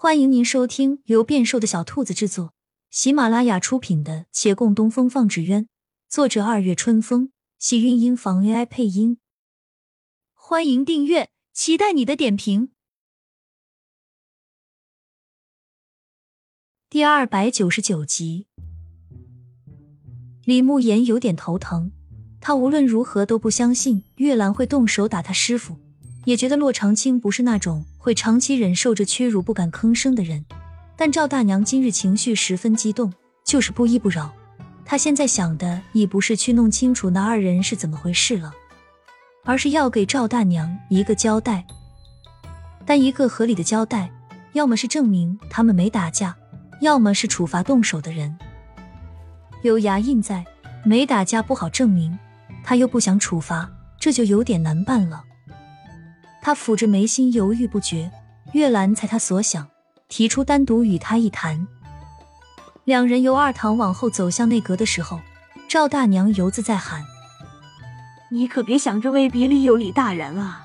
欢迎您收听由变瘦的小兔子制作、喜马拉雅出品的《且共东风放纸鸢》，作者二月春风，喜韵音房 AI 配音。欢迎订阅，期待你的点评。第二百九十九集，李慕言有点头疼，他无论如何都不相信月兰会动手打他师傅。也觉得洛长青不是那种会长期忍受着屈辱不敢吭声的人，但赵大娘今日情绪十分激动，就是不依不饶。她现在想的已不是去弄清楚那二人是怎么回事了，而是要给赵大娘一个交代。但一个合理的交代，要么是证明他们没打架，要么是处罚动手的人。有牙印在，没打架不好证明，他又不想处罚，这就有点难办了。他抚着眉心，犹豫不决。月兰猜他所想，提出单独与他一谈。两人由二堂往后走向内阁的时候，赵大娘犹自在喊：“你可别想着威逼利诱李大人啊！”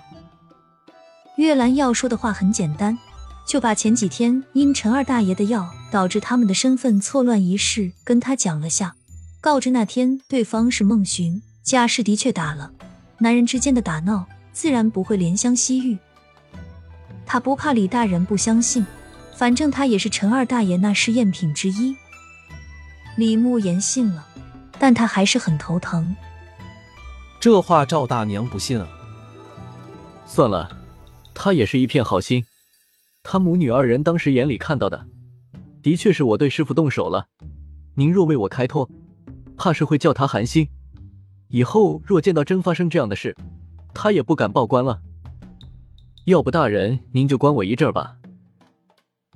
月兰要说的话很简单，就把前几天因陈二大爷的药导致他们的身份错乱一事跟他讲了下，告知那天对方是孟寻，家事的确打了，男人之间的打闹。自然不会怜香惜玉，他不怕李大人不相信，反正他也是陈二大爷那试验品之一。李慕言信了，但他还是很头疼。这话赵大娘不信啊？算了，他也是一片好心。他母女二人当时眼里看到的，的确是我对师傅动手了。您若为我开脱，怕是会叫他寒心。以后若见到真发生这样的事，他也不敢报官了，要不大人您就关我一阵儿吧。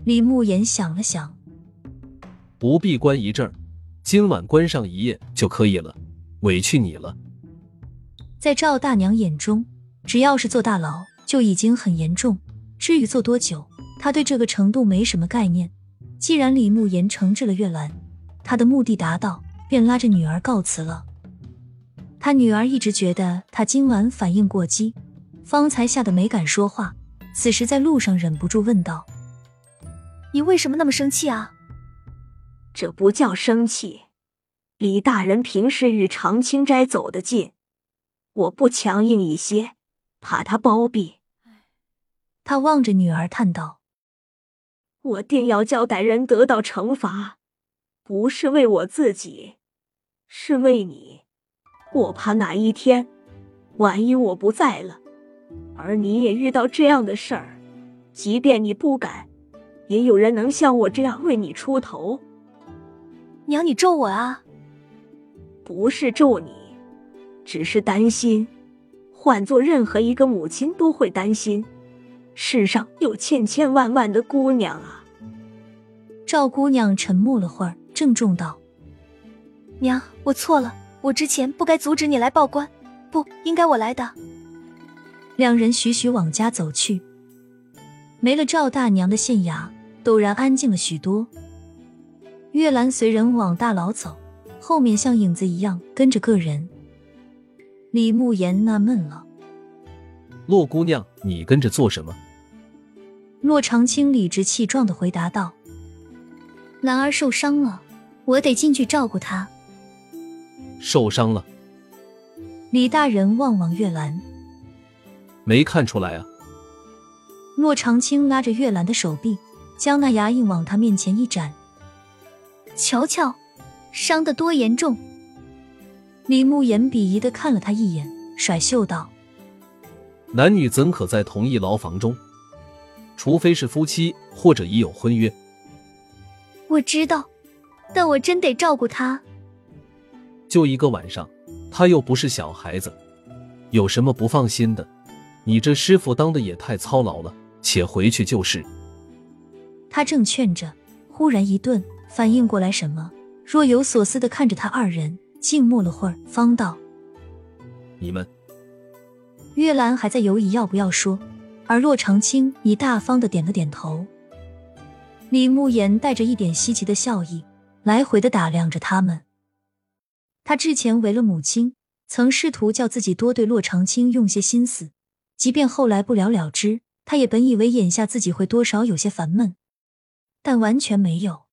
李慕言想了想，不必关一阵儿，今晚关上一夜就可以了。委屈你了。在赵大娘眼中，只要是坐大牢就已经很严重，至于坐多久，她对这个程度没什么概念。既然李慕言惩治了月兰，他的目的达到，便拉着女儿告辞了。他女儿一直觉得他今晚反应过激，方才吓得没敢说话。此时在路上忍不住问道：“你为什么那么生气啊？”这不叫生气，李大人平时与常青斋走得近，我不强硬一些，怕他包庇。他望着女儿叹道：“我定要叫歹人得到惩罚，不是为我自己，是为你。”我怕哪一天，万一我不在了，而你也遇到这样的事儿，即便你不敢，也有人能像我这样为你出头。娘，你咒我啊？不是咒你，只是担心。换做任何一个母亲都会担心。世上有千千万万的姑娘啊。赵姑娘沉默了会儿，郑重道：“娘，我错了。”我之前不该阻止你来报官，不应该我来的。两人徐徐往家走去，没了赵大娘的县衙，陡然安静了许多。月兰随人往大牢走，后面像影子一样跟着个人。李慕言纳闷了：“洛姑娘，你跟着做什么？”洛长青理直气壮的回答道：“兰儿受伤了，我得进去照顾她。”受伤了，李大人望望月兰，没看出来啊。骆长青拉着月兰的手臂，将那牙印往他面前一展，瞧瞧，伤得多严重。李慕言鄙夷的看了他一眼，甩袖道：“男女怎可在同一牢房中？除非是夫妻或者已有婚约。”我知道，但我真得照顾他。就一个晚上，他又不是小孩子，有什么不放心的？你这师傅当的也太操劳了，且回去就是。他正劝着，忽然一顿，反应过来什么，若有所思的看着他二人，静默了会儿，方道：“你们。”月兰还在犹疑要不要说，而洛长青已大方的点了点头。李慕言带着一点稀奇的笑意，来回的打量着他们。他之前为了母亲，曾试图叫自己多对洛长青用些心思，即便后来不了了之，他也本以为眼下自己会多少有些烦闷，但完全没有。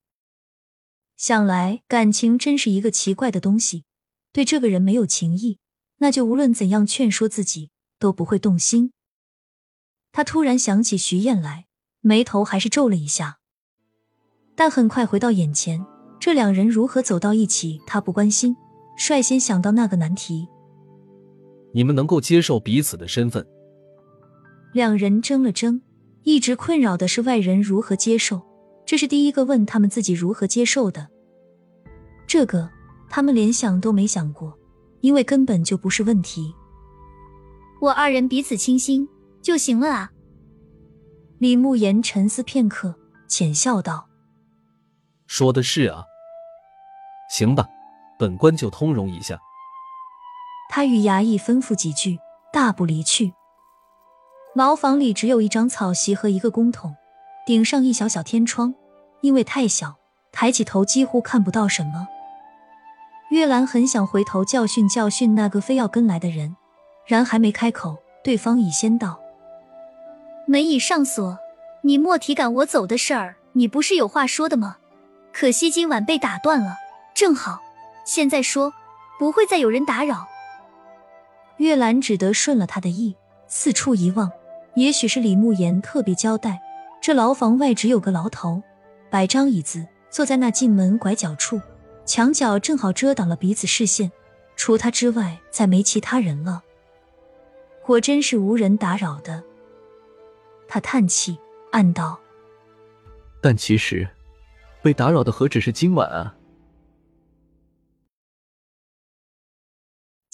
想来感情真是一个奇怪的东西，对这个人没有情意，那就无论怎样劝说自己都不会动心。他突然想起徐燕来，眉头还是皱了一下，但很快回到眼前，这两人如何走到一起，他不关心，率先想到那个难题：你们能够接受彼此的身份？两人争了争，一直困扰的是外人如何接受。这是第一个问他们自己如何接受的，这个他们连想都没想过，因为根本就不是问题。我二人彼此倾心就行了啊。李慕言沉思片刻，浅笑道：“说的是啊，行吧，本官就通融一下。”他与衙役吩咐几句，大步离去。茅房里只有一张草席和一个公桶。顶上一小小天窗，因为太小，抬起头几乎看不到什么。月兰很想回头教训教训那个非要跟来的人，然还没开口，对方已先道：“门已上锁，你莫提赶我走的事儿。你不是有话说的吗？可惜今晚被打断了，正好现在说，不会再有人打扰。”月兰只得顺了他的意，四处一望，也许是李慕言特别交代。这牢房外只有个牢头，摆张椅子，坐在那进门拐角处，墙角正好遮挡了彼此视线，除他之外再没其他人了。果真是无人打扰的。他叹气，暗道：但其实，被打扰的何止是今晚啊！